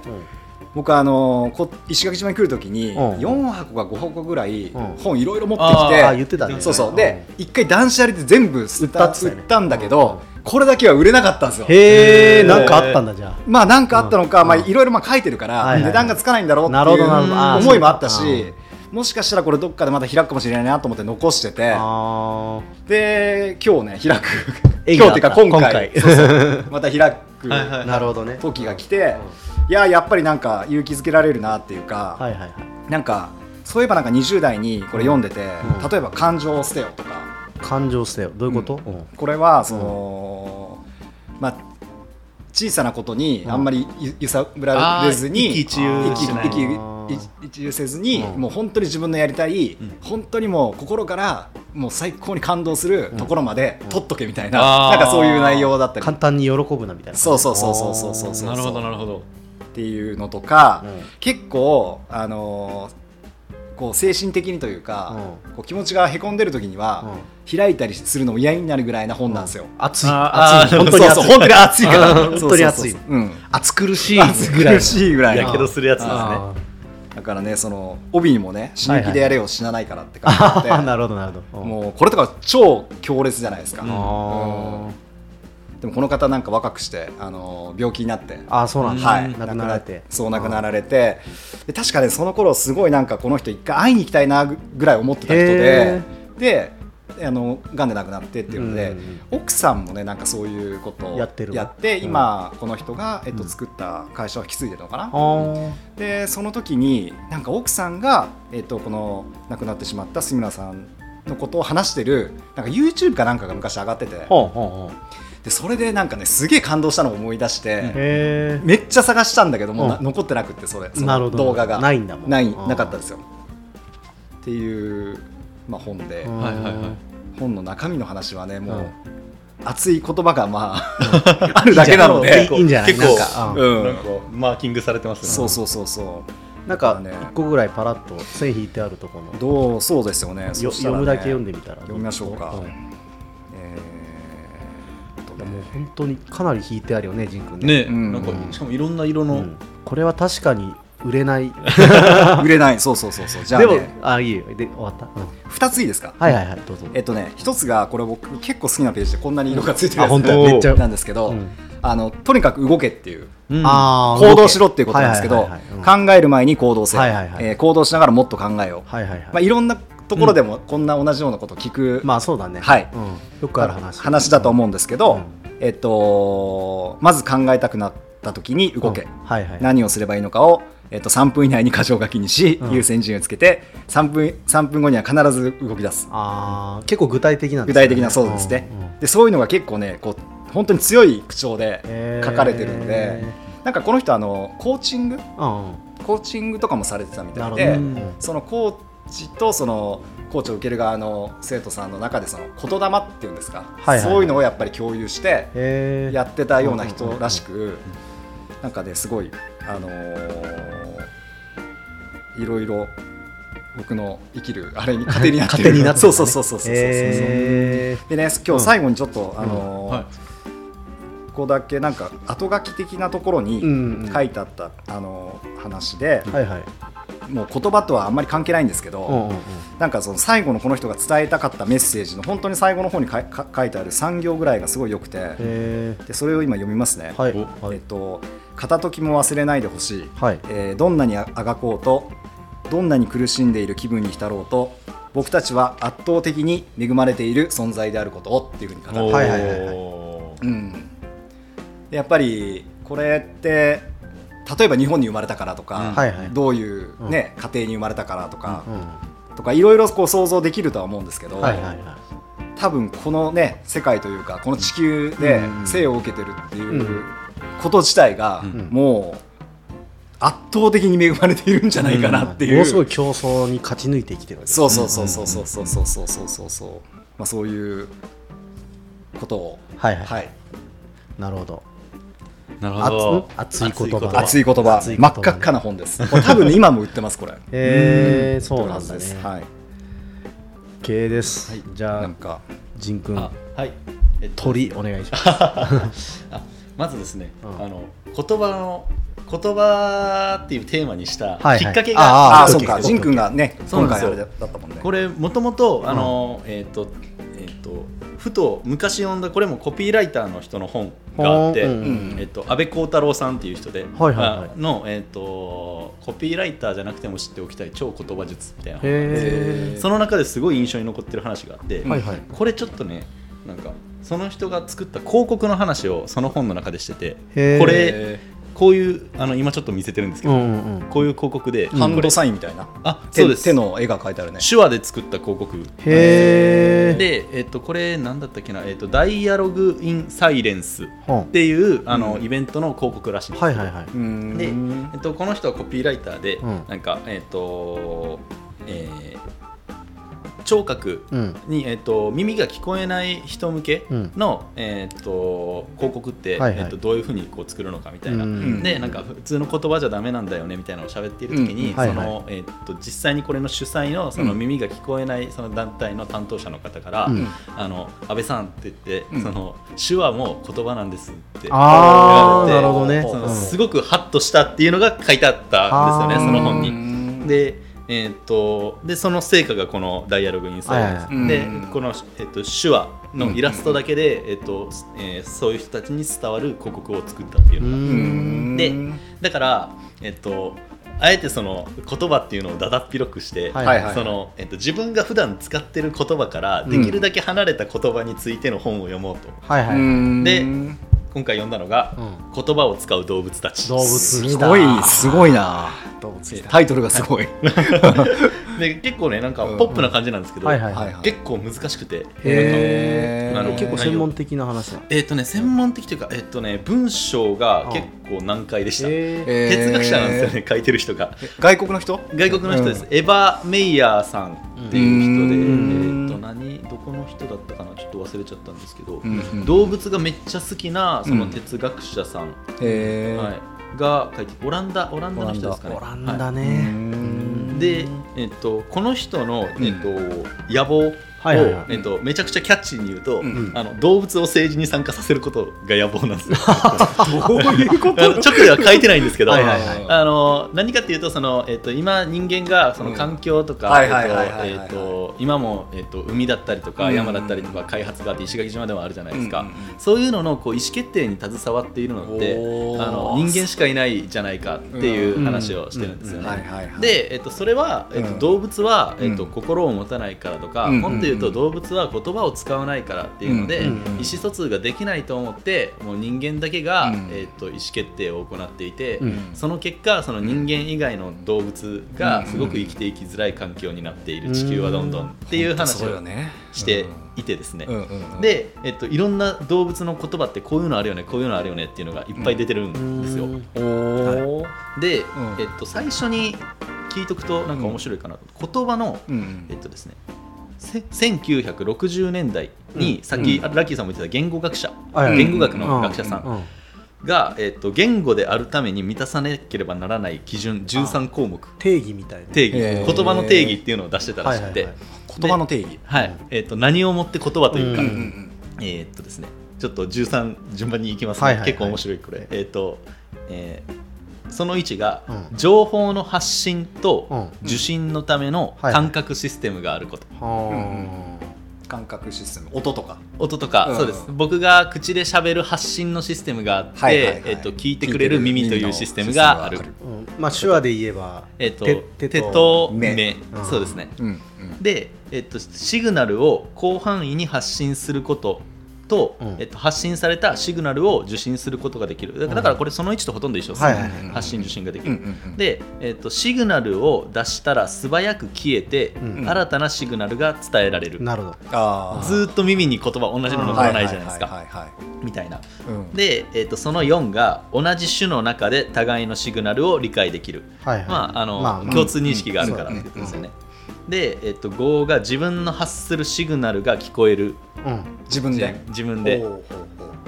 C: 僕あのこ石垣島に来るときに
B: うん。
C: 4箱か5箱ぐらい
B: うん。
C: 本いろいろ持って
D: あ
C: き
B: あ
C: て
B: 言ってたね。
C: そうそう。
B: うん。
C: で一回断捨離で全部売った
B: 売った
C: んだけどこれだけは売れなかったんですよ。
B: へえ
D: へー。
B: なんかあったんだじゃあ。
C: まあなんかあったのか、
B: うん。
C: まあいろいろまあ書いてるから、値段がつかないんだろうって
B: なるほどなる
C: いう思いもあったし、もしかしたらこれどっかでまた開くかもしれないなと思って残してて、
B: あ
C: で今日ね開く。
B: 縁
C: 今日っていうか今回。また開く 時が来て、いややっぱりなんか勇気づけられるなっていうか、
B: はいはいはい。
C: なんかそういえばなんか20代にこれ読んでて、
B: うん。
C: 例えば感情を捨てよとか、
B: 感情捨てよどういうこと、うん。
C: これはその、まあ小さなことにあんまりゆ揺さぶられずに
D: 一憂
C: せずに、
B: うん。
C: もう本当に自分のやりたい、
D: ん。
C: 本当にもう心からもう最高に感動するところまで取っとけみたいな、なんかそういう内容だったり。
B: 簡単に喜ぶなみたいな。
C: そうそうそうそうそうそうそう
D: なるほどなるほど。
C: っていうのとか、
B: うん。
C: 結構あのーこう精神的にというか、こう気持ちがへこんでる時には、開いたりするのも嫌になるぐらいな本なんですよ。
B: 熱い。
D: あ
B: 熱い。本当に熱い。
C: 本当に熱いから。
B: 本当に熱い。熱苦しいぐらい
C: 苦しいぐらいの。
D: やけどするやつですね。
B: あ
C: だからねその帯にもね死ぬ気でやれよ死なないからって書いて。
B: ー
C: あって、
B: なるほどなるほど。
C: もうこれとか超強烈じゃないですか、
B: あー。
C: っでもこの方なんか若くしてあの病気になって。
B: あそうなんだ、
C: はい、
B: 亡くなられて。
C: そう亡くなられて。で確かねその頃すごいなんかこの人一回会いに行きたいなぐらい思ってた人で
B: へ
C: であの癌で亡くなってっていうので、
B: うん
C: 奥さんもねなんかそういうことを
B: やってる
C: やって
B: うん。
C: 今この人が、えっと、
B: うん。
C: 作った会社を引き継いでるのかな、
B: あー。
C: でその時になんか奥さんが、えっと、この亡くなってしまった杉村さんのことを話してるなんか YouTube かなんかが昔上がってて。
B: ほうほうほう
C: でそれでなんかねすげえ感動したのを思い出して、めっちゃ探したんだけども、
B: うん。
C: な残ってなくってそれその動画が。
B: ないんだもん
C: ない
B: うん
C: なかったですよ。っていう、まあ、本で、
B: うん
D: はいはいはい。
C: 本の中身の話はねもう、
B: うん。
C: 熱い言葉がまあ、あるだけなので。
B: いいんじゃない？
D: 結構
B: なんかうん。
C: うん。
D: なんかマーキングされてますね。
C: そうそうそうそう。
B: なんか一個ぐらいパラッと線引いてあるところの。
C: どうそうですよね。
B: 読むだけ読んでみたら
C: 読みましょうかとね
B: もう本当にかなり引いてあるよねジン君ね。
D: ね、
C: うん。
D: なんかしかもいろんな色の、
B: うん。これは確かに売れない。
C: 売れない。そうそうそうそう。じゃあ
B: でも
C: ね
B: あいいよ。で終わった、うん。
C: 2ついいですか？
B: はいはいはいどうぞ。
C: えっとね一つがこれ僕結構好きなページでこんなに色がついてる
B: あ本当
C: やつ
B: めっちゃ。
C: なんですけど、
B: うん。
C: あのとにかく動けっていう。
D: うん。
B: あー
C: 行動しろっていうことなんですけど
B: はいはいはいはい
C: 考える前に行動せよ、
B: はいはいはい。
C: えー行動しながらもっと考えよう、
B: はいはいはい。
C: まあ、いろんなところでもこんな同じようなことを聞く、
B: まあそうだね。
C: はい。
B: うん、よくある話。
C: 話だと思うんですけど、
B: うん。
C: えっと、まず考えたくなった時に動け、
B: うん。はいはい。
C: 何をすればいいのかを、えっと、3分以内に箇条書きにし、
B: うん。
C: 優先順位をつけて3分 ,3 分後には必ず動き出す。
B: あー結構具体的な
C: 具体的なそうですね、でそういうのが結構ねこう本当に強い口調で書かれてるので、なんかこの人あのコーチング？
B: うんうん。
C: コーチングとかもされてたみた
B: ない
C: で、
B: ね
C: そのコーチとそのコーチを受ける側の生徒さんの中でその言霊っていうんですか、
B: はいはい。
C: そういうのをやっぱり共有してやってたような人らしく、なんかねすごいあのーいろいろ僕の生きるあれに糧になってる。
B: 糧になって
C: そうそうそうそうそうそう、でね今日最後にちょっと、あのー
D: はい
C: ここだけなんか後書き的なところに
B: うんうん。
C: 書いてあった、あのー話で、
B: はいはい
C: もう言葉とはあんまり関係ないんですけど、
B: うんうんうん。
C: なんかその最後のこの人が伝えたかったメッセージの本当に最後の方にかか書いてある3行ぐらいがすごい良くて
B: へ
C: でそれを今読みますね、
B: ーはい。
D: お
B: はい。
C: えっと、片時も忘れないでほしい、
B: はい。
C: えーどんなにあがこうとどんなに苦しんでいる気分に浸ろうと僕たちは圧倒的に恵まれている存在であることをっていうふうに語って
B: はいはいはいはい。
D: おー
C: うん、でやっぱりこれって例えば日本に生まれたからとか、どういう、ね家庭に生まれたからとか、
B: う
C: とかいろいろこう想像できるとは思うんですけど、
B: んはいはいはい。
C: 多分このね世界というかこの地球で
B: うん
C: 生を受けてるっていううんこと自体が、
D: うん
C: もう圧倒的に恵まれているんじゃないかなっていう、
B: ものすごい競争に勝ち抜いてきてるわけです
C: そうそうそうそうそうそうそうそうそうそうそうまあそういうことを
B: はいはい
C: はい
B: なるほど
D: なるほど。
B: 熱熱い言葉。
C: 熱い言葉。
B: 熱い言葉。
C: 真っ赤っかな本です。これ多分ね今も売ってますこれ。
B: へえそうなん
C: です。
B: ね
C: はい。
B: 経営です。じゃあ
C: なんか。
B: 仁君。
D: あはい、え
B: 鳥お願いします。
D: あまずですね、
B: うん。
D: あの言葉の言葉っていうテーマにした
B: はい
D: きっかけ
B: あ
D: が
C: ああそうか。仁君がね今回あれだったもんね。
D: これもともとあの、えっ、とえっ、とふと昔読んだこれもコピーライターの人の本があって、えっと安倍光太郎さんっていう人で、の、えっとコピーライターじゃなくても知っておきたい超言葉術みたいな本
B: へ
D: その中ですごい印象に残ってる話があって、これちょっとねなんかその人が作った広告の話をその本の中でしててこれこういうあの今ちょっと見せてるんですけど、
B: うんうんうん。
D: こういう広告で、
C: ハンドサインみたいな。
D: あ
C: 手
D: そうです。
C: 手の絵が描いてあるね。
D: 手話で作った広告。
B: へえ
D: で、えっと、これなんだったっけな、えっと、ダイアログ・イン・サイレンスっ
B: は
D: ていうあの、
C: うん
D: イベントの広告らしいんです
B: はいはいはい。
C: うん。
D: で、えっと、この人はコピーライターで、
B: うん。
D: なんかえっと、えー聴覚
B: うん。
D: に、えっと、耳が聞こえない人向けの、えっと、広告って、えっと、どういうふうにこう作るのかみたいな、
B: うん
D: でなんか普通の言葉じゃダメなんだよねみたいなのを喋っている時に、実際にこれの主催のその耳が聞こえないその団体の担当者の方から、
B: うん。
D: あの安倍さんって言って、
C: うん。
D: その手話も言葉なんですって言われて
B: なるほどね。
D: その
B: うん。
D: すごくハッとしたっていうのが書いてあったんですよね、その本に。
C: に
D: でえー、とでその成果がこのダイアログインサイドです、
C: はいはい。
D: で
C: うん。
D: この、えっと手話のイラストだけで、えっとえーそういう人たちに伝わる広告を作ったっていう
B: う
D: のが、
B: ん。
D: でだから、えっとあえてその言葉っていうのをだだっ広くして、
B: はい
C: はいはい。
D: そのえっと、自分が普段使ってる言葉からできるだけ離れた言葉についての本を読もうと、
B: はいはい、
C: うん。
D: で今回読んだのが、
B: う
D: 言葉を使う動物たち。
B: 動物
C: すごいすごいな。
B: 動物
C: タイトルがすごい。
D: で結構ねなんか
C: うん
D: ポップな感じなんですけど、結構難しくて。
C: へー。
D: あの
B: 結構専門的な話だ。
D: えっ、とね専門的というかえっ、とね文章が結構難解でした、
B: え
C: えー。
D: 哲学者なんですよね書いてる人が。
C: 外国の人？
D: 外国の人です、
C: う
D: エヴァ・メイヤーさんっていう人で、何どこの人だったかなちょっと忘れちゃったんですけど、
C: うんうん
D: 動物がめっちゃ好きなその
C: うん。
D: 哲学者さん、
C: へー。
D: はい、が書いてオランダオランダの人ですかね。
B: オランダ。
D: は
B: ね、
C: うん。
D: いで、えっとこの人の、えっと野望。を、
B: はいはいはい。
D: えっと、めちゃくちゃキャッチーに言うと、
C: うん。
D: あの動物を政治に参加させることが野望なんですよ。
C: どういうこ
D: あの直では書いてないんですけど、
B: はいはいはい。
D: あの何かっていうとその、えっと今人間がその環境とか今も、えっと海だったりとか
C: うん。
D: 山だったりとか開発があって石垣島でもあるじゃないですか、
C: うんうんうん。
D: そういうののこう意思決定に携わっているのってあの人間しかいないじゃないかっていう話をしてるんですよね。それは、えっと
C: うん。
D: 動物は、えっと
C: うん。
D: 心を持たないからとか、
C: うん
D: もっと言うと動物は言葉を使わないからっていうので、意思疎通ができないと思ってもう人間だけが、
C: うん。
D: えっと意思決定を行っていて、
B: うん。
D: その結果その人間以外の動物
C: うん。
D: がすごく生きていきづらい環境になっている地球はどんどんっていう話をしていてですね、で、えっと、いろんな動物の言葉ってこういうのあるよねこういうのあるよねっていうのがいっぱい出てるんですよ。で、
C: ん。
D: えっと、最初に聞いとくとなんか面白いかなと、言葉の、えっとですね、せ1960年代に、
B: うん。
D: さっき、
B: うん。
D: ラッキーさんも言ってた言語学者、言語学の学者さん
B: うん。
D: が、えっと、言語であるために満たさなければならない基準13項目。
B: 定義みたいな。
D: 定義。言葉の定義っていうのを出してたらしくて、
C: 言葉の定義。
D: はい。えっと何をもって言葉というか、えーっとですね、ちょっと13順番に行きますね、結構面白いこれ。えーっと、えーその1が、
B: うん。
D: 情報の発信と
B: うん。
D: 受信のための感覚システムがあること。
B: は
C: 感覚システム。音とか。
D: 音とか、
C: うん。
D: そうです。僕が口で喋る発信のシステムがあって、
C: はいはいはい。
D: えーっと聞いてくれる耳というシステムがある。
B: まあ手話で言えば
D: えーっと
B: 手
D: 手と
C: 目。
D: 目。
B: うん
D: そうですね。
C: うん。うん。
D: で、えっと、シグナルを広範囲に発信することと、
B: うん。
D: えっと、発信されたシグナルを受信することができる。だからこれその1とほとんど一緒。ですね、
B: はいはいはい。
D: 発信受信ができる、
C: うんうんうん。
D: で、えっと、シグナルを出したら素早く消えて、
B: うん。
D: 新たなシグナルが伝えられる、
B: なるほど。
C: あー。
D: ずーっと耳に言葉同じの残らないじゃないですか、
C: はいはいはいはい。
D: みたいな。
C: うん。
D: で、えっと、その4が同じ種の中で互いのシグナルを理解できる。
B: はいはい。
D: まああの
B: まあまあ
D: 共通認識があるから
C: うん
D: ってことですよね。で、えっと、5が自分の発するシグナルが聞こえる。
B: うん。
C: 自分で。
D: 自分で。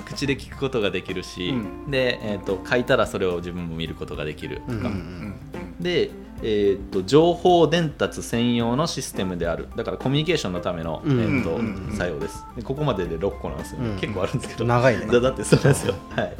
D: 口で聞くことができるし、
C: うん。
D: で、えっと、書いたらそれを自分も見ることができるとか、
B: うんうん
C: うん。
D: で、えっと情報伝達専用のシステムである。だからコミュニケーションのための、
B: うん。
D: えっと
C: うん
D: 作用です。でここまでで6個なんですよね、
B: うん。
D: 結構あるんですけど。
B: 長いね。
D: だだってそうなんですよ、はい、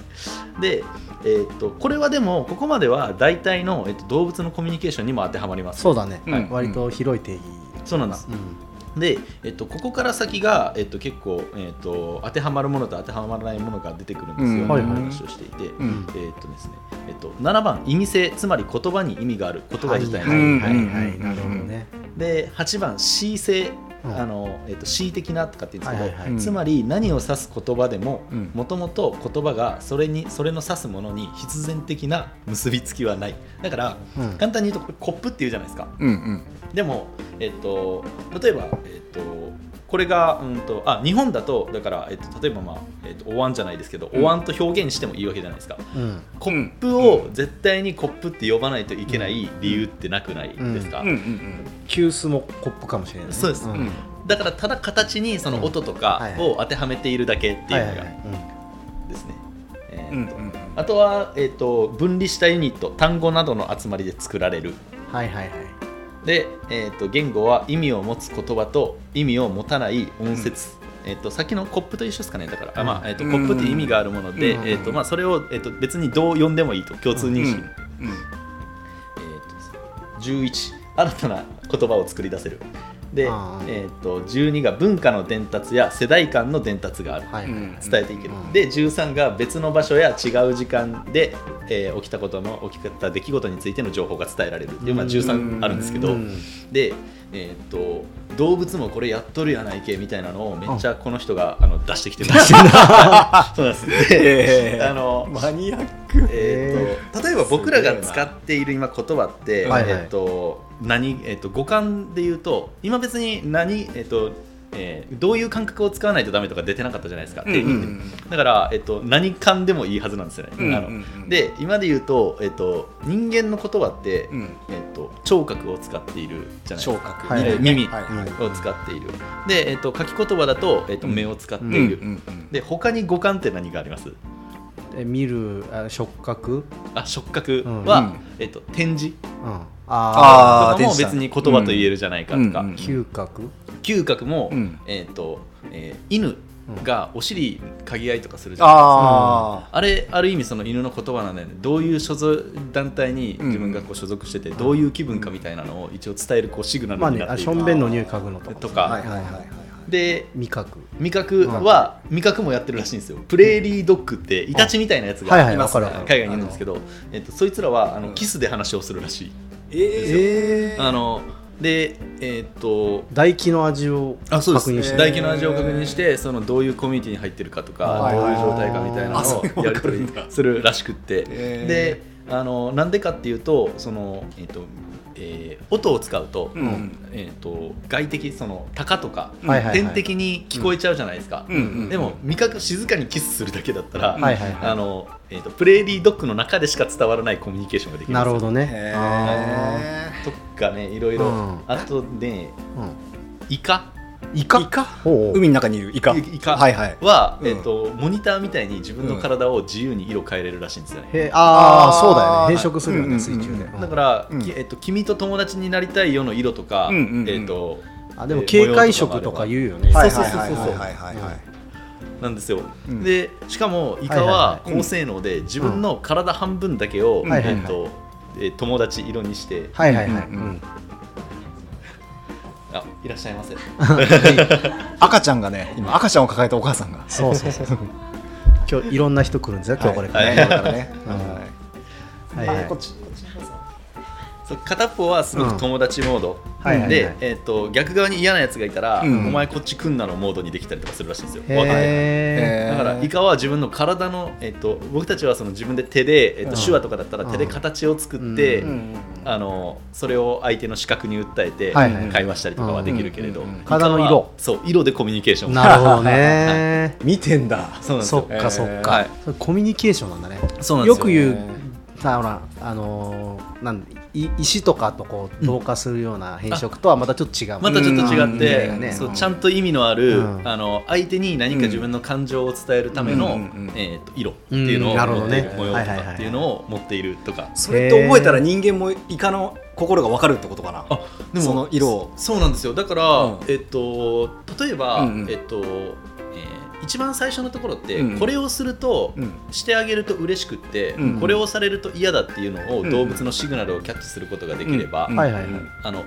D: で、えっとこれはでもここまでは大体の、えっと動物のコミュニケーションにも当てはまります。
B: そうだね。
C: うん
B: 割と広い定義。
D: そうなんです
B: うん
D: で、えっと、ここから先が、えっと、結構、えっと、当てはまるものと当てはまらないものが出てくるんですよ、
C: う
D: 話をしていて、
C: うん。
D: えっとですねえっと、7番意味性つまり言葉に意味がある言葉自体。
B: はい
D: に、
B: はいはい。
C: うん
B: はいなるほどね。
D: で8番恣意性
B: うん
D: あの、えっと、恣意的なとかって言うんですけど、
B: はいはいはい。
D: つまり何を指す言葉でも
C: うん。
D: もともと言葉がそれにそれの指すものに必然的な結びつきはない。だから、
B: うん。
D: 簡単に言うとこれコップっていうじゃないですか。
C: うんうん。
D: でも、えっと、例えば、えっと、これが、うんと、あ日本だとだから、えっと、例えば、まあえっと、お椀じゃないですけど、
C: うん。
D: お椀と表現してもいいわけじゃないですか。
B: うん。
D: コップを絶対にコップって呼ばないといけない理由ってなくないですか、
C: うん。うん
B: 急須もコップかもしれないね。
D: そうです。だからただ形にその音とかを当てはめているだけっていうのがですね。え
C: うん
D: ーとあとは、えー、と分離したユニット単語などの集まりで作られる。
B: うんはいはいはい
D: で、えー、と言語は意味を持つ言葉と意味を持たない音節、えー、とさっきのコップと一緒ですかねだから、あまあえー、と
C: うん
D: コップって意味があるもので、
B: うん。
D: えーとまあ、それを、えー、と別にどう呼んでもいいと共通認識、
C: うん。
D: えーとですね11新たな言葉を作り出せるで、えー、と12が文化の伝達や世代間の伝達がある、
B: はい、
C: うん。
D: 伝えていける、
B: うん。
D: で13が別の場所や違う時間で、えー起きたことの起きた出来事についての情報が伝えられる。っていう、まあ、13あるんですけど、
B: うん。
D: で、えー、と動物もこれやっとるやないけみたいなのをめっちゃこの人があの出してきてる。そうなんです。で、
C: えー。
D: あの
C: マニアック。
D: えー、と例えば僕らが使っている今言葉って、
B: はいはい。
D: えー、と何えー、と五感で言うと今別に何、えーとえーどういう感覚を使わないとダメとか出てなかったじゃないですか、
C: うん
D: 定義ってだから、えー、と何感でもいいはずなんですよね、あの
C: うんうん。うん
D: で今で言うと,、えー、と人間の言葉って、
C: うん。
D: えー、と聴覚を使っているじゃないですか。
C: 聴覚。
B: はい。
D: えー耳
C: はい。はい。
D: を使っている。で、えー、と書き言葉だと,、えー、と
C: うん。
D: 目を使っている、
C: うんうん
D: で他に五感って何があります？
B: え見るあ触覚、
D: あ触覚
B: うん。
D: は、
C: うん。
D: えっと、展示。
B: うん、あ
D: とかも別に言葉と言えるじゃないかとか、
C: うんうん
B: あ嗅覚？
D: 嗅覚も、
C: うん。
D: えっとえー犬がお尻嗅ぎ合いとかするじゃないですか。
C: あ
D: あれある意味その犬の言葉なんだよね。どういう所属団体に自分がこう所属してて、どういう気分かみたいなのを一応伝えるこうシグナ
B: まあ
D: ルになっている、
B: ねあしょんべんの匂い嗅ぐのとか。
D: とか、
C: あはいはいはい。はい
D: で
B: 味覚。
D: 味覚は、味覚もやってるらしいんですよ。プレーリードッグってイタチみたいなやつ
B: はいはい
D: がい。ますね。
B: わかるわかる。
D: 海外にいるんですけど、えっと、そいつらはあのキスで話をするらしい、
C: え
D: あのでえーっと
B: 唾液の味を
D: あそうです。
B: 確認して。
D: 唾液の味を確認してそのどういうコミュニティに入ってるかとかどういう状態かみたいなのをやり取りするらしくって。であのなんでかっていうとその、えーっとえー音を使うと,、
C: うん。
D: えーっと外的その鷹とか、
B: はいはいはい。
D: 天敵に聞こえちゃうじゃないですか、
C: うんうん
D: でも味覚静かにキスするだけだったら、
B: はいはいはい。
D: あのえーっとプレーリードッグの中でしか伝わらないコミュニケーションができる
B: なるほどね。
D: とかねいろいろ、
B: うん。
D: あとね
B: ーうん。
D: イカ？
B: イカ？
C: 海の中にいるイカ。
D: イカ。
C: はいはい。
D: えっとモニターみたいに自分の体を自由に色変えれるらしいんですよね、
B: へああ
C: あー
B: そうだよね。変色するよ
C: うん
B: ね水中で
C: うん。
D: だから、
C: うん。
D: きえっと、君と友達になりたいよの色とか、
C: うんうんうん。
D: えっと
B: あでも警戒色とか言うよね
C: はい
D: そうそうそうそう
C: はいはいはいはい。はい
D: なんですよ、
C: うん。
D: でしかもイカ
B: は
D: 高性能で自分の体半分だけを、えっとえー友達色にして、
B: はいはいはい。
C: うんうん。
B: うん
D: あいらっしゃいませ。
C: 赤ちゃんがね今赤ちゃんを抱えたお母さんが。
B: そうそうそう。今日いろんな人来るんですよ今日これから
D: はい。
C: ねだからね。
B: うん。はい。はい
C: こっちこっち
D: そう片っぽはすごく友達モード、
B: はいはいはい。
D: で、えっと逆側に嫌なやつがいたら、
C: うん。
D: お前こっち来んなのモードにできたりとかするらしいんですよ。わかんない
B: へ
D: だからイカは自分の体の、えっと、僕たちはその自分で手で、えっと、
B: うん。
D: 手話とかだったら手で形を作って、
B: うん。
D: あのそれを相手の視覚に訴えて
B: はいはい
D: 会話したりとかはできるけれど、
C: うんうんうん
D: イカは
B: 体の色。
D: そう色でコミュニケーション。
B: なるほどね。
C: 見てんだ。
D: そうなんですよ。
B: そっかそっ
C: えー
B: か。
D: はい。
B: それコミュニケーションなんだね。
D: そうなんですよ。
B: よく言うさほらあのーなんい石とかとこう同化するような変色とはまたちょっと違う。
D: またちょっと違
C: うん。
D: って、
B: うん。
D: そうちゃんと意味のある、
B: うん。
D: あの相手に何か自分の感情を伝えるための、
C: うん。うん。うん。
D: えー、と色っていうのを
B: うん。なるほどね。
D: 持っている、模様と
B: はいはいはい
D: かってい。うのを持っているとか。
C: それって覚えたら人間もイカの心が分かるってことかな？
D: あでも
C: その色を。
D: そうなんですよ。だから、
C: うん。
D: えっと例えば、
C: うんうん。
D: えっと、えー一番最初のところって、
C: うん。
D: これをすると、
C: うん。
D: してあげると嬉しくって、
C: うん。
D: これをされると嫌だっていうのを、
C: うん。
D: 動物のシグナルをキャッチすることができれば、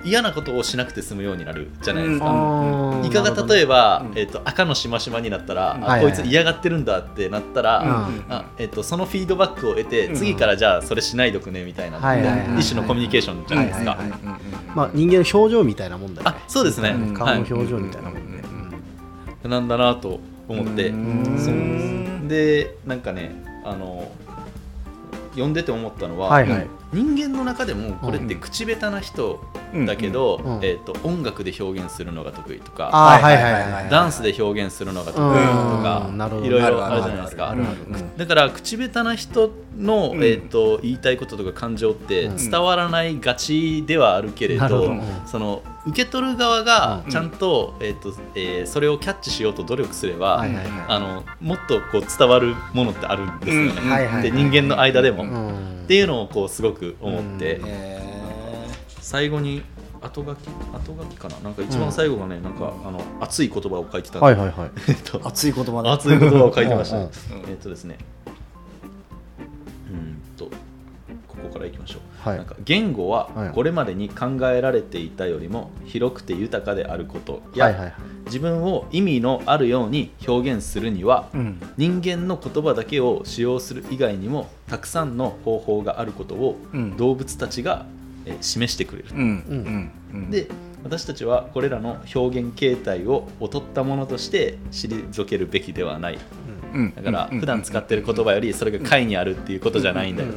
D: 嫌なことをしなくて済むようになるじゃないですか。イカが例えば、
C: うん。
D: えっと赤のしましまになったら、
C: うん
D: あ
B: はいはい。
D: こいつ嫌がってるんだってなったら、
B: うん。
D: あえっとそのフィードバックを得て、
C: うん。
D: 次からじゃあそれしないどくねみたいな、一種のコミュニケーションじゃないですか。
B: まあ人間の表情みたいなもんだよね。
D: あそうですね、
C: うん。
B: 顔の表情みたいなもんで
C: うん。
D: なんだなと思って。
C: うん。
D: そう。でなんかねあの読んでて思ったのは、
B: はいはい
D: 人間の中でもこれって口下手な人だけど、
B: うん。うん。
D: えー、と音楽で表現するのが得意とか
B: はいはい
D: ダンスで表現するのが得意とかいろいろあるじゃないですか。だから口下手な人の、
C: うん。
D: えー、と言いたいこととか感情って
B: うん。
D: 伝わらないがちではあるけれど,、その受け取る側が
B: うん。
D: ちゃんと,、えーとえーそれをキャッチしようと努力すれば、
B: はいはいはい。
D: あのもっとこう伝わるものってあるんですよね、で人間の間でも、っ
B: うん
D: ていうのをこうすごく思って、
B: うん。
C: へ
D: 最後に後書き？後書きかな？なんか一番最後がね、なんかあの熱い言葉を書いてたんで、
B: はいはいはい。
C: 熱い言葉だ。
D: 熱い言葉を書いてました、
B: うんうん。
D: えっとですねからいききましょう、
B: はい。
D: なんか言語は
B: はい。
D: これまでに考えられていたよりも広くて豊かであること。や、
B: はいはいはい。
D: 自分を意味のあるように表現するには、
C: うん。
D: 人間の言葉だけを使用する以外にもたくさんの方法があることを
C: うん。
D: 動物たちが、えー示してくれる、
C: うん。うん。うん。
D: で私たちはこれらの表現形態を劣ったものとして退けるべきではない。
C: うん
D: だから
C: うん。
D: 普段使ってる言葉よりそれが解にあるっていうことじゃないんだよ。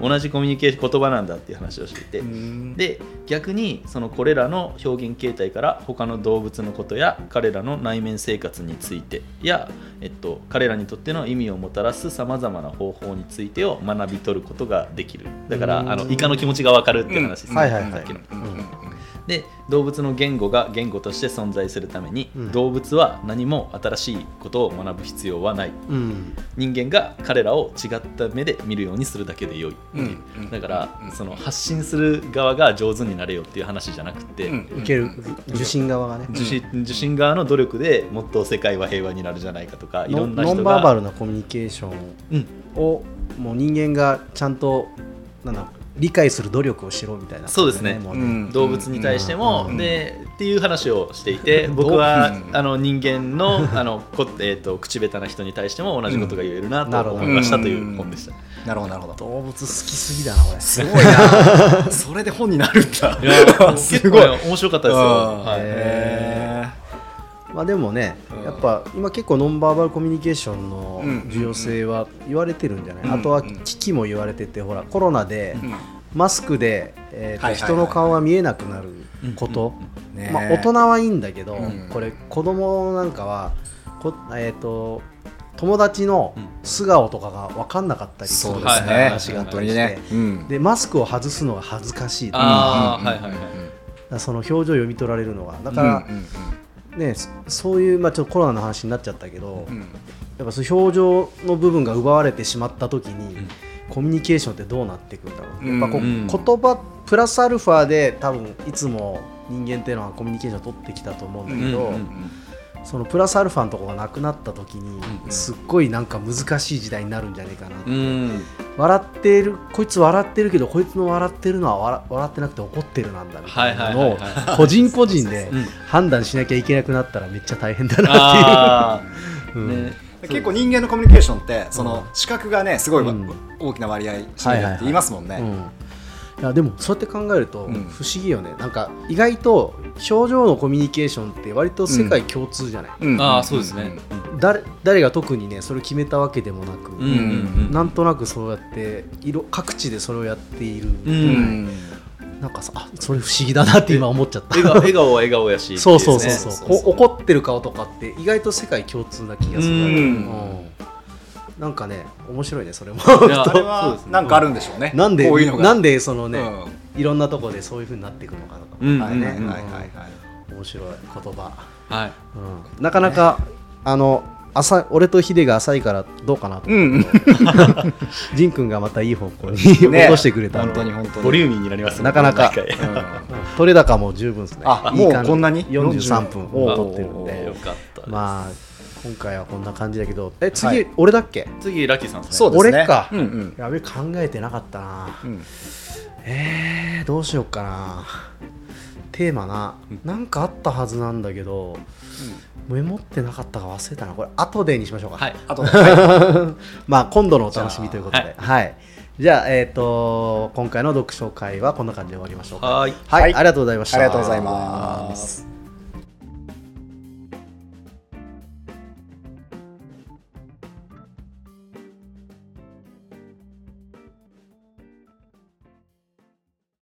C: うん。
D: 同じコミュニケーション言葉なんだっていう話をしていて。
C: うん。
D: で逆にそのこれらの表現形態から他の動物のことや彼らの内面生活についてや、えっと、彼らにとっての意味をもたらすさまざまな方法についてを学び取ることができる。だから
B: うん。
D: あのイカの気持ちが分かるっていう話ですね、
B: はいはいはい。
D: で動物の言語が言語として存在するために、
B: うん。
D: 動物は何も新しいことを学ぶ必要はない
B: うん。
D: 人間が彼らを違った目で見るようにするだけで良い、
C: うんうん。
D: だから、
C: うん
D: その発信する側が上手になれよっていう話じゃなくて、
C: うん
B: 受ける受信側がね。
D: 受信受信側の努力でもっと世界は平和になるじゃないかとかいろ
B: ノ
D: んな人
B: ノンバーバ
D: が
B: ルなコミュニケーション
D: うん。
B: をもう人間がちゃんとなんだ理解する努力をしろみたいな、
D: そうですね。
B: も
C: うん。
D: 動物に対しても、
B: うん。
D: でっていう話をしていて僕は、
C: うん。
D: あの人間のあのこ、えー、と口下手な人に対しても同じことが言えるなと思いましたという本でした。
C: なるほどなるほど。
B: 動物好きすぎだなこれ。
C: すごいな。それで本になるんだ。
D: いや
C: すごい。
D: 結構ね面白かったですよ。
C: うん
D: はい。
C: へ
B: まあでもね、
C: うん。
B: やっぱ今結構ノンバーバルコミュニケーションの
C: うん
B: 重要性は言われてるんじゃない、
C: うん。
B: あとは危機も言われててほらコロナでマスクで、えーと人の顔が見えなくなること、
C: ね
B: まあ、大人はいいんだけど、
C: うん。
B: これ子供なんかはこ、えー、と友達の素顔とかが分かんなかったりする話があ
C: 本
B: ったりして、でマスクを外すのが恥ずかしいとか。その表情を読み取られるのが。だから、ねそそういう、まあ、ちょっとコロナの話になっちゃったけど、
C: うん。
B: やっぱそういう表情の部分が奪われてしまった時に、
D: ん。
B: コミュニケーションってどうなっていくんだろう、
C: うん。
B: やっぱこう
D: うん。
B: 言葉プラスアルファで多分いつも人間っていうのはコミュニケーションを取ってきたと思うんだけど、
D: うんうんうん
B: そのプラスアルファのところがなくなった時に、
D: うん
B: すっごいなんか難しい時代になるんじゃないかな、
D: うん。
B: 笑っているこいつ笑ってるけどこいつの笑ってるのは笑笑ってなくて怒ってるなんだみたいなのを個人個人で
D: うん。
B: 判断しなきゃいけなくなったらめっちゃ大変だな
D: あ
B: っていう。
D: ー。
B: うん。
D: ね。
C: 結構人間のコミュニケーションってその視覚がねすごい大きな割合占めるって言いますもんね。
B: うんいやでもそうやって考えると
C: うん。
B: 不思議よね、なんか意外と表情のコミュニケーションって割と世界共通じゃない、
C: うん。
D: あーそうですね。
B: 誰誰が特にねそれを決めたわけでもなく、
D: うんうんうん。
B: なんとなくそうやって色各地でそれをやっている、
D: う
C: うん。ん
B: なんかさあそれ不思議だなって今思っちゃった。
D: 笑顔笑顔は笑顔やし。
B: そうそうそうそう,、怒ってる顔とかって意外と世界共通な気がする、
D: うん。
B: うんなんかね面白いねそれも。
D: いや
C: あれはなんかあるんでしょうね。
B: なんで
C: こういうのが。
B: なんでそのね、
C: う
B: いろんなとこでそういう風になっていくのかとか、
D: うん。
C: はいねはい
D: うんうん
C: はい。はい。
B: 面白い言葉、
D: はい。
B: うん、なかなか、あの浅俺とヒデが浅いからどうかなと
C: う
B: 思
C: ん
B: って、ジン君がまたいい方向に
C: ね。
B: 落としてくれた
C: 本当に本当に。
D: ボリューミーになりますね。
B: なかなか。
C: うん。
B: 取れ高も十分ですね。
C: あ
B: いい
C: もうこんなに
B: ？43分を
C: 40
B: 取ってるん
C: お
B: で
D: よかったです。
B: まあ今回はこんな感じだけど。え次、
C: はい。
B: 俺だっけ？
D: 次ラッキーさんですね。
C: そうですね。
B: 俺か。
C: うんうん。
B: やべ考えてなかったな。
C: うん。
B: えー、どうしようかな。テーマな。なんかあったはずなんだけどメモってなかったか忘れたな。これ後でにしましょうか。
D: はい
C: あとねは
B: まあ今度のお楽しみということで。
D: じ
B: はい、じゃあえっ、と今回の読書会はこんな感じで終わりましょうか。
D: はい。
B: はい、
C: はい。
B: ありがとうございました。
C: いありがとうございます。